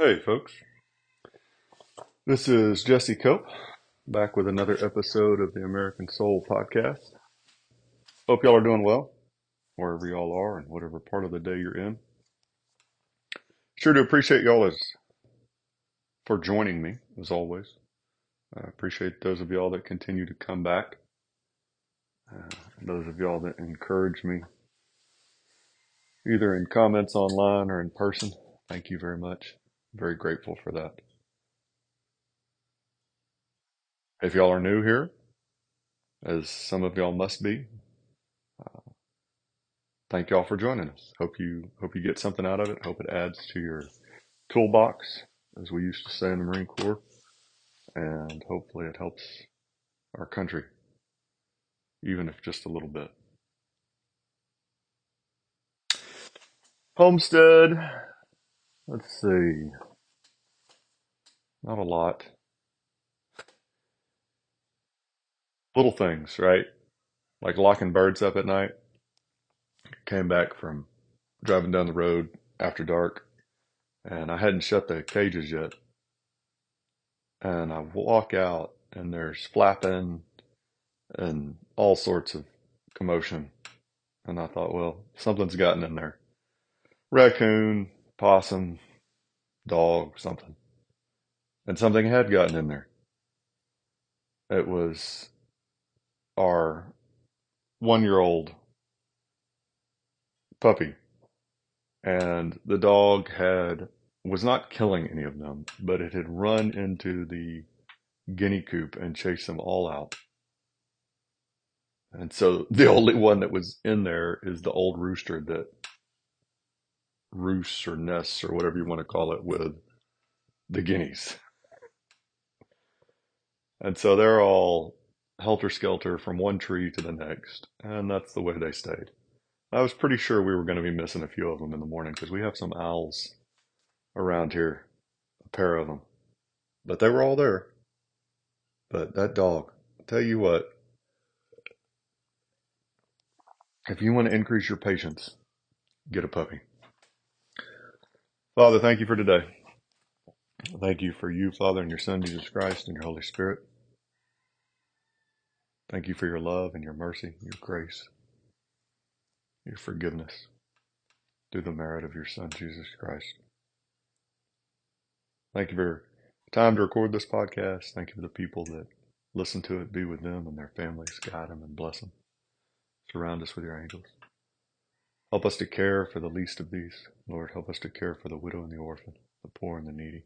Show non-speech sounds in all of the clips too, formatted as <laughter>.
Hey, folks. This is Jesse Cope, back with another episode of the American Soul Podcast. Hope y'all are doing well, wherever y'all are and whatever part of the day you're in. Sure to appreciate y'all as for joining me, as always. I appreciate those of y'all that continue to come back. Uh, those of y'all that encourage me, either in comments online or in person. Thank you very much. Very grateful for that. If y'all are new here, as some of y'all must be, uh, thank y'all for joining us. Hope you hope you get something out of it. Hope it adds to your toolbox, as we used to say in the Marine Corps, and hopefully it helps our country, even if just a little bit. Homestead. Let's see. Not a lot. Little things, right? Like locking birds up at night. Came back from driving down the road after dark and I hadn't shut the cages yet. And I walk out and there's flapping and all sorts of commotion. And I thought, well, something's gotten in there. Raccoon, possum, dog, something. And something had gotten in there. It was our one year old puppy. And the dog had was not killing any of them, but it had run into the guinea coop and chased them all out. And so the <laughs> only one that was in there is the old rooster that roosts or nests or whatever you want to call it with the guineas. And so they're all helter skelter from one tree to the next. And that's the way they stayed. I was pretty sure we were going to be missing a few of them in the morning because we have some owls around here, a pair of them. But they were all there. But that dog, tell you what, if you want to increase your patience, get a puppy. Father, thank you for today. Thank you for you, Father, and your Son, Jesus Christ, and your Holy Spirit. Thank you for your love and your mercy, your grace, your forgiveness through the merit of your Son, Jesus Christ. Thank you for time to record this podcast. Thank you for the people that listen to it. Be with them and their families. Guide them and bless them. Surround us with your angels. Help us to care for the least of these. Lord, help us to care for the widow and the orphan, the poor and the needy.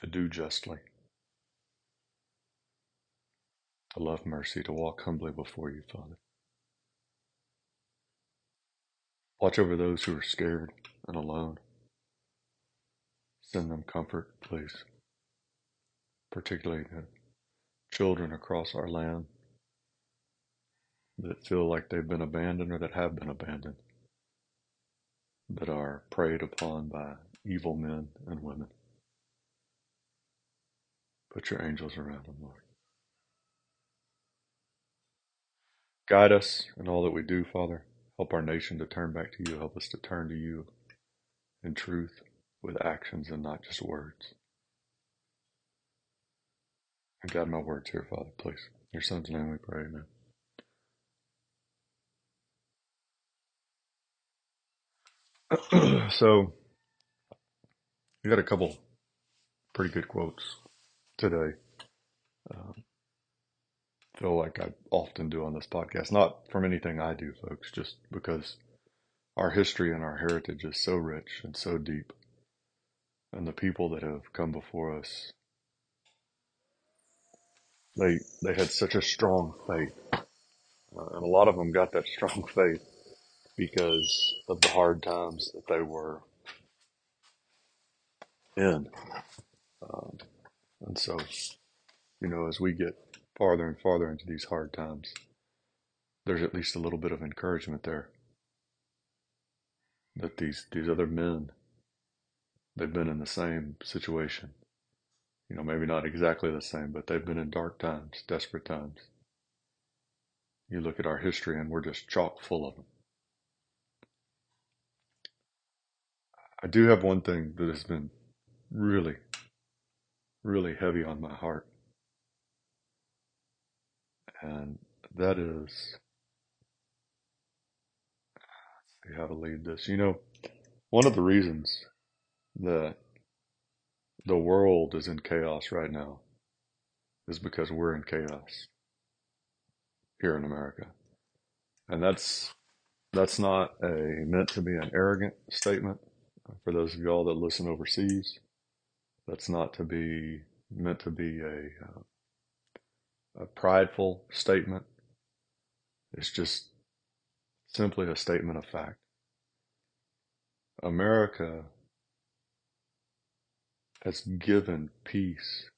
To do justly, to love mercy, to walk humbly before you, Father. Watch over those who are scared and alone. Send them comfort, please particularly the children across our land that feel like they've been abandoned or that have been abandoned, that are preyed upon by evil men and women. Put your angels around them, Lord. Guide us in all that we do, Father. Help our nation to turn back to you. Help us to turn to you in truth with actions and not just words. I got my words here, Father, please. Your son's name we pray, amen. <clears throat> so, we got a couple pretty good quotes today. Um, feel like I often do on this podcast, not from anything I do, folks, just because our history and our heritage is so rich and so deep. And the people that have come before us they they had such a strong faith, uh, and a lot of them got that <laughs> strong faith because of the hard times that they were in. Um, and so, you know, as we get farther and farther into these hard times, there's at least a little bit of encouragement there that these these other men they've been in the same situation you know, maybe not exactly the same, but they've been in dark times, desperate times. You look at our history and we're just chock full of them. I do have one thing that has been really, really heavy on my heart. And that is, see how to lead this. You know, one of the reasons that the world is in chaos right now is because we're in chaos here in America. And that's that's not a meant to be an arrogant statement for those of y'all that listen overseas. That's not to be meant to be a uh, a prideful statement. It's just simply a statement of fact. America has given peace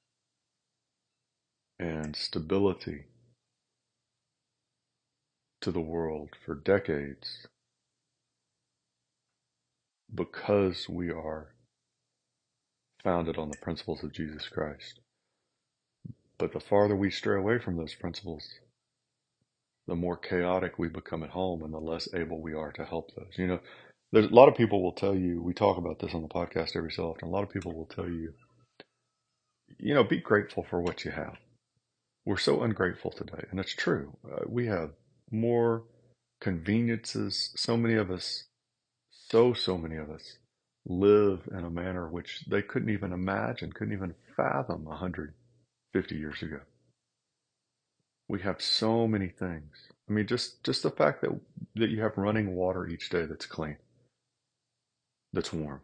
and stability to the world for decades because we are founded on the principles of Jesus Christ. But the farther we stray away from those principles, the more chaotic we become at home and the less able we are to help those. You know, there's a lot of people will tell you, we talk about this on the podcast every so often. A lot of people will tell you, you know, be grateful for what you have. We're so ungrateful today. And it's true. Uh, we have more conveniences. So many of us, so, so many of us live in a manner which they couldn't even imagine, couldn't even fathom 150 years ago. We have so many things. I mean, just, just the fact that, that you have running water each day that's clean, that's warm.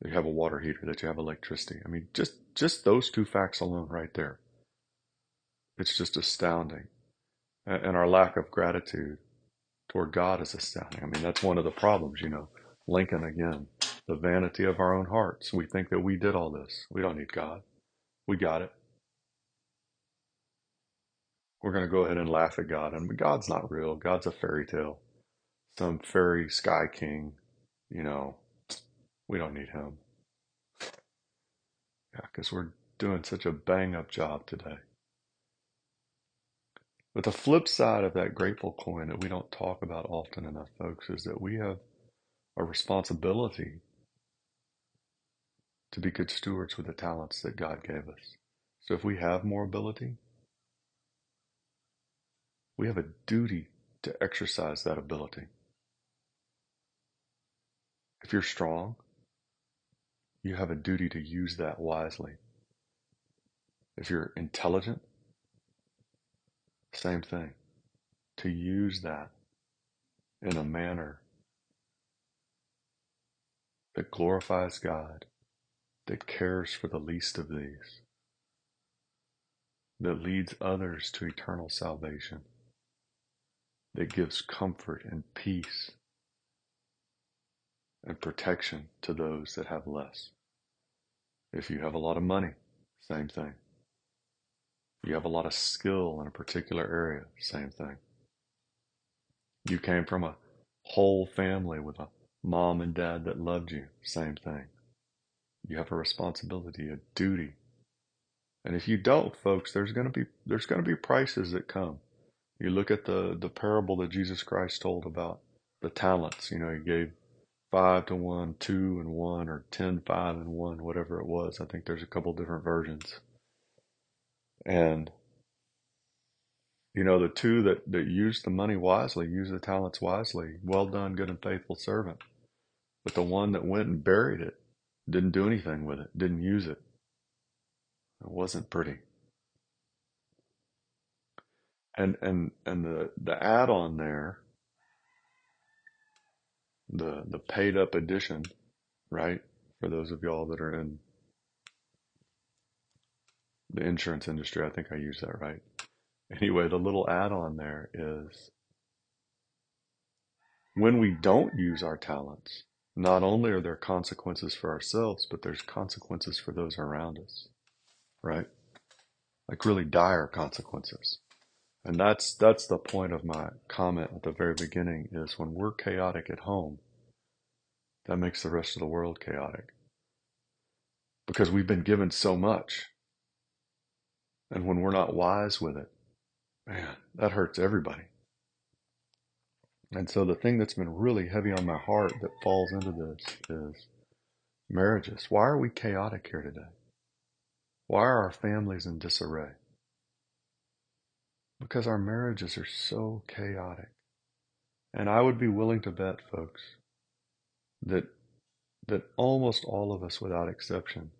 That you have a water heater, that you have electricity. I mean, just, just those two facts alone right there. It's just astounding and our lack of gratitude toward God is astounding. I mean, that's one of the problems, you know. Lincoln again, the vanity of our own hearts. We think that we did all this. We don't need God. We got it. We're going to go ahead and laugh at God. And God's not real. God's a fairy tale. Some fairy sky king, you know. We don't need him. Yeah, because we're doing such a bang up job today. But the flip side of that grateful coin that we don't talk about often enough, folks, is that we have a responsibility to be good stewards with the talents that God gave us. So if we have more ability, we have a duty to exercise that ability. If you're strong, you have a duty to use that wisely. If you're intelligent, same thing. To use that in a manner that glorifies God, that cares for the least of these, that leads others to eternal salvation, that gives comfort and peace and protection to those that have less. If you have a lot of money, same thing. You have a lot of skill in a particular area, same thing. You came from a whole family with a mom and dad that loved you, same thing. You have a responsibility, a duty. And if you don't, folks, there's going to be there's going to be prices that come. You look at the the parable that Jesus Christ told about the talents, you know, he gave five to one, two and one, or ten, five and one, whatever it was. I think there's a couple different versions. And you know, the two that, that use the money wisely, use the talents wisely, well done, good and faithful servant. But the one that went and buried it, didn't do anything with it, didn't use it. It wasn't pretty. And and and the, the add on there, the the paid up edition, right? For those of y'all that are in the insurance industry. I think I use that right. Anyway, the little add on there is when we don't use our talents, not only are there consequences for ourselves, but there's consequences for those around us, right? Like really dire consequences. And that's, that's the point of my comment at the very beginning is when we're chaotic at home, that makes the rest of the world chaotic. Because we've been given so much and when we're not wise with it, Man, that hurts everybody. And so the thing that's been really heavy on my heart that falls into this is marriages. Why are we chaotic here today? Why are our families in disarray? Because our marriages are so chaotic. And I would be willing to bet, folks, that that almost all of us without exception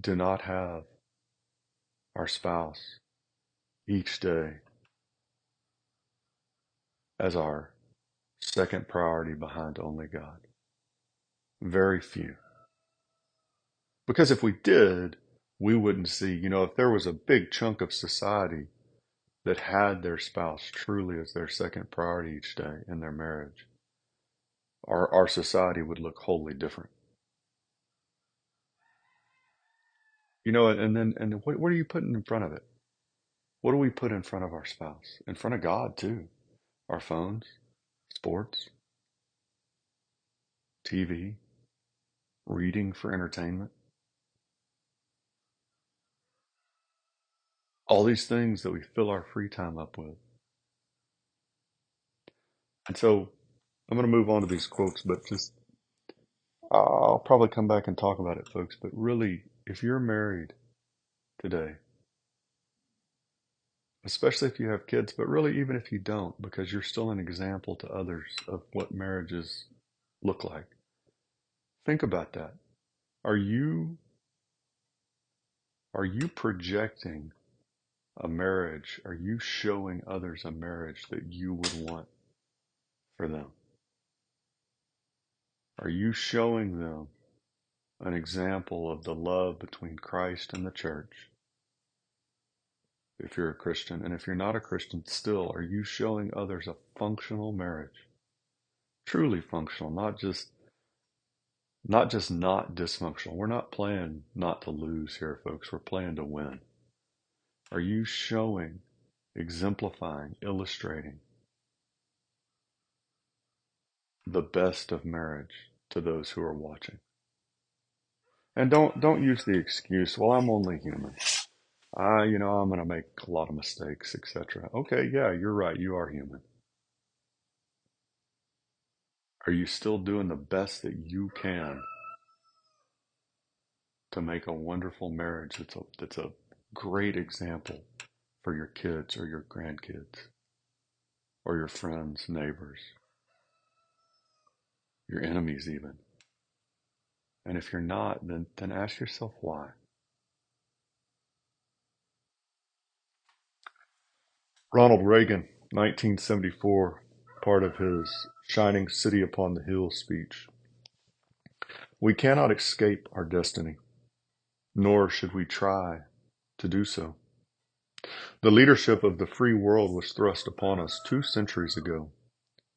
do not have our spouse each day as our second priority behind only God. Very few. Because if we did, we wouldn't see, you know, if there was a big chunk of society that had their spouse truly as their second priority each day in their marriage, our, our society would look wholly different. You know, and then, and what, what are you putting in front of it? What do we put in front of our spouse? In front of God, too. Our phones, sports, TV, reading for entertainment. All these things that we fill our free time up with. And so I'm going to move on to these quotes, but just I'll probably come back and talk about it, folks. But really, if you're married today, especially if you have kids, but really even if you don't, because you're still an example to others of what marriages look like. Think about that. Are you are you projecting a marriage? Are you showing others a marriage that you would want for them? Are you showing them an example of the love between Christ and the church? If you're a Christian, and if you're not a Christian, still, are you showing others a functional marriage? Truly functional, not just not just not dysfunctional. We're not playing not to lose here, folks. We're playing to win. Are you showing, exemplifying, illustrating the best of marriage to those who are watching? And don't don't use the excuse, well, I'm only human. I, you know, I'm going to make a lot of mistakes, etc. Okay, yeah, you're right. You are human. Are you still doing the best that you can to make a wonderful marriage that's a, that's a great example for your kids or your grandkids or your friends, neighbors, your enemies even? And if you're not, then, then ask yourself why. Ronald Reagan, 1974, part of his Shining City Upon the Hill speech. We cannot escape our destiny, nor should we try to do so. The leadership of the free world was thrust upon us two centuries ago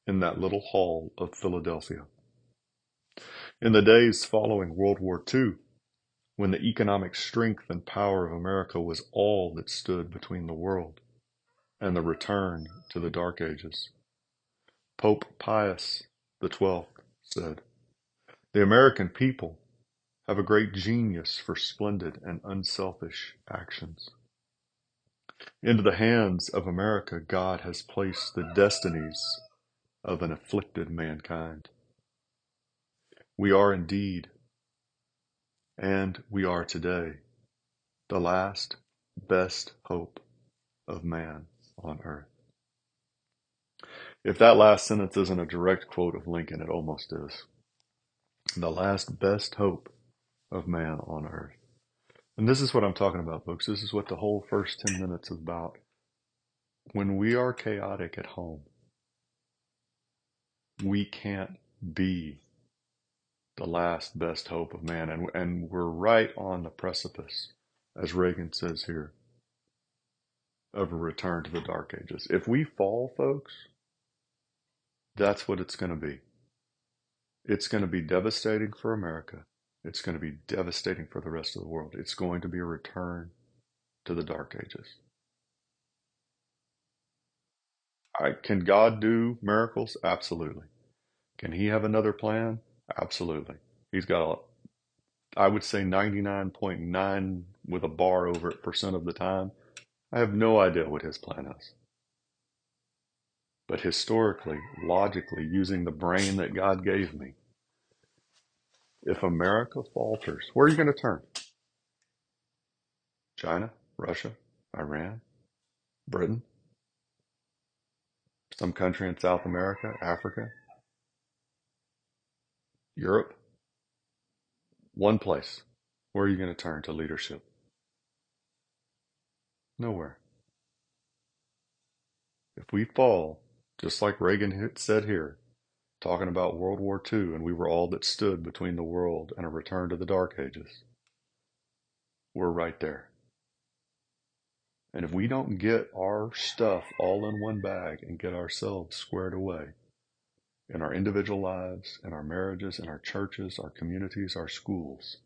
in that little hall of Philadelphia. In the days following World War II, when the economic strength and power of America was all that stood between the world and the return to the Dark Ages. Pope Pius XII said, The American people have a great genius for splendid and unselfish actions. Into the hands of America, God has placed the destinies of an afflicted mankind. We are indeed, and we are today, the last best hope of man on earth. If that last sentence isn't a direct quote of Lincoln, it almost is. The last best hope of man on earth. And this is what I'm talking about, folks. This is what the whole first 10 minutes is about. When we are chaotic at home, we can't be the last best hope of man. And, and we're right on the precipice, as Reagan says here, of a return to the dark ages. If we fall, folks, that's what it's going to be. It's going to be devastating for America. It's going to be devastating for the rest of the world. It's going to be a return to the dark ages. I, can God do miracles? Absolutely. Can He have another plan? Absolutely. He's got a, I would say 99.9 with a bar over it percent of the time I have no idea what his plan is. But historically, logically, using the brain that God gave me, if America falters, where are you going to turn? China, Russia, Iran, Britain, some country in South America, Africa, Europe? One place. Where are you going to turn to leadership? Nowhere. If we fall, just like Reagan said here, talking about World War II, and we were all that stood between the world and a return to the Dark Ages, we're right there. And if we don't get our stuff all in one bag and get ourselves squared away in our individual lives, in our marriages, in our churches, our communities, our schools,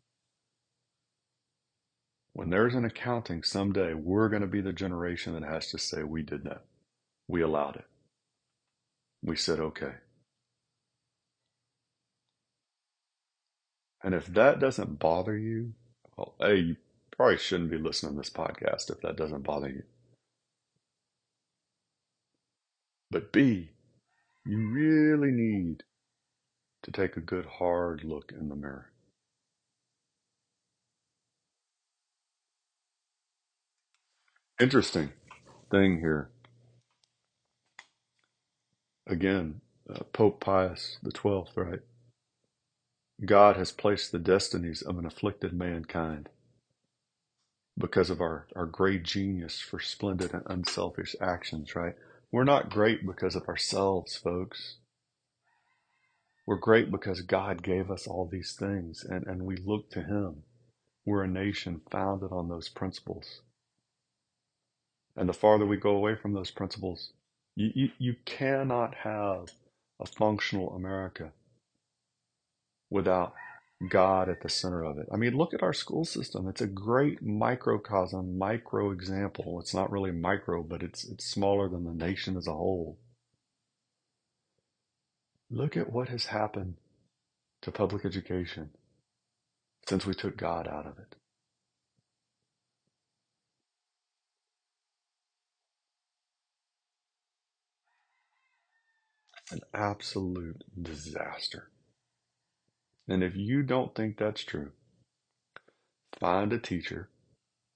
when there's an accounting someday, we're going to be the generation that has to say, we did that. We allowed it. We said, okay. And if that doesn't bother you, well, A, you probably shouldn't be listening to this podcast if that doesn't bother you. But B, you really need to take a good hard look in the mirror. Interesting thing here. Again, uh, Pope Pius the Twelfth, right? God has placed the destinies of an afflicted mankind because of our, our great genius for splendid and unselfish actions, right? We're not great because of ourselves, folks. We're great because God gave us all these things and, and we look to Him. We're a nation founded on those principles. And the farther we go away from those principles, you, you, you cannot have a functional America without God at the center of it. I mean, look at our school system. It's a great microcosm, micro example. It's not really micro, but it's it's smaller than the nation as a whole. Look at what has happened to public education since we took God out of it. an absolute disaster. And if you don't think that's true, find a teacher,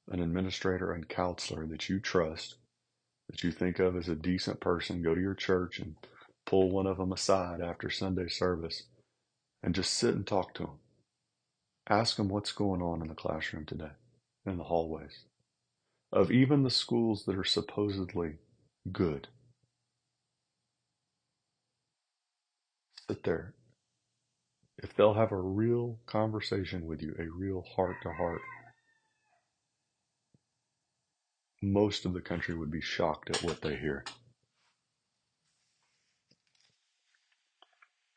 an administrator, and counselor that you trust, that you think of as a decent person. Go to your church and pull one of them aside after Sunday service and just sit and talk to them. Ask them what's going on in the classroom today, in the hallways, of even the schools that are supposedly good. sit there, if they'll have a real conversation with you, a real heart to heart, most of the country would be shocked at what they hear.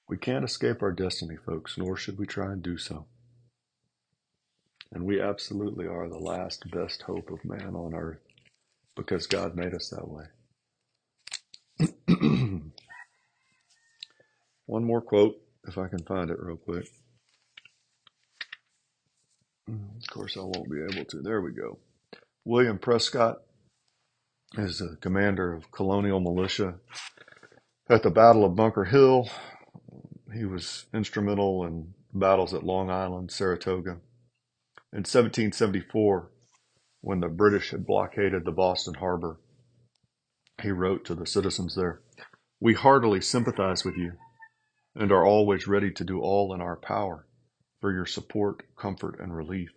We can't escape our destiny, folks, nor should we try and do so. And we absolutely are the last best hope of man on earth because God made us that way. <clears throat> One more quote, if I can find it real quick. Mm, of course, I won't be able to. There we go. William Prescott is the commander of colonial militia at the Battle of Bunker Hill. He was instrumental in battles at Long Island, Saratoga. In 1774, when the British had blockaded the Boston harbor, he wrote to the citizens there, We heartily sympathize with you and are always ready to do all in our power for your support, comfort, and relief,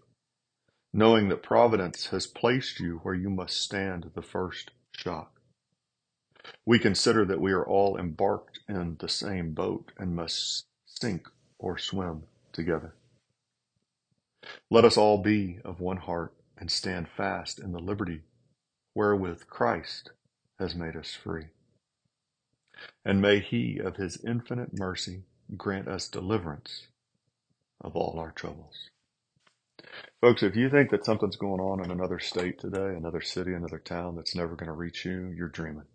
knowing that Providence has placed you where you must stand the first shock. We consider that we are all embarked in the same boat and must sink or swim together. Let us all be of one heart and stand fast in the liberty wherewith Christ has made us free. And may He, of His infinite mercy, grant us deliverance of all our troubles. Folks, if you think that something's going on in another state today, another city, another town that's never going to reach you, you're dreaming.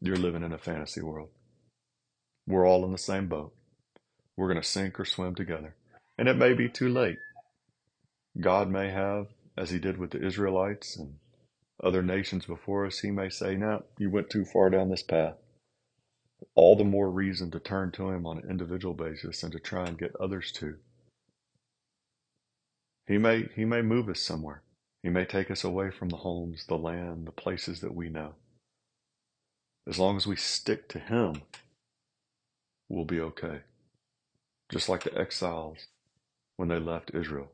You're living in a fantasy world. We're all in the same boat. We're going to sink or swim together. And it may be too late. God may have, as He did with the Israelites and other nations before us, he may say, No, you went too far down this path. All the more reason to turn to him on an individual basis and to try and get others to. He may he may move us somewhere. He may take us away from the homes, the land, the places that we know. As long as we stick to him, we'll be okay. Just like the exiles when they left Israel.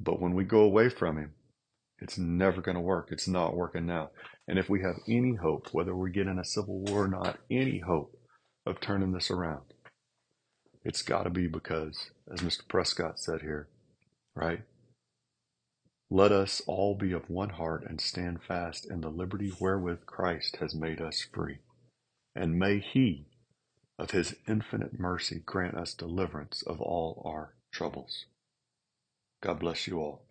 But when we go away from him, it's never going to work. It's not working now. And if we have any hope, whether we get in a civil war or not, any hope of turning this around, it's got to be because, as Mr. Prescott said here, right? Let us all be of one heart and stand fast in the liberty wherewith Christ has made us free. And may He, of His infinite mercy, grant us deliverance of all our troubles. God bless you all.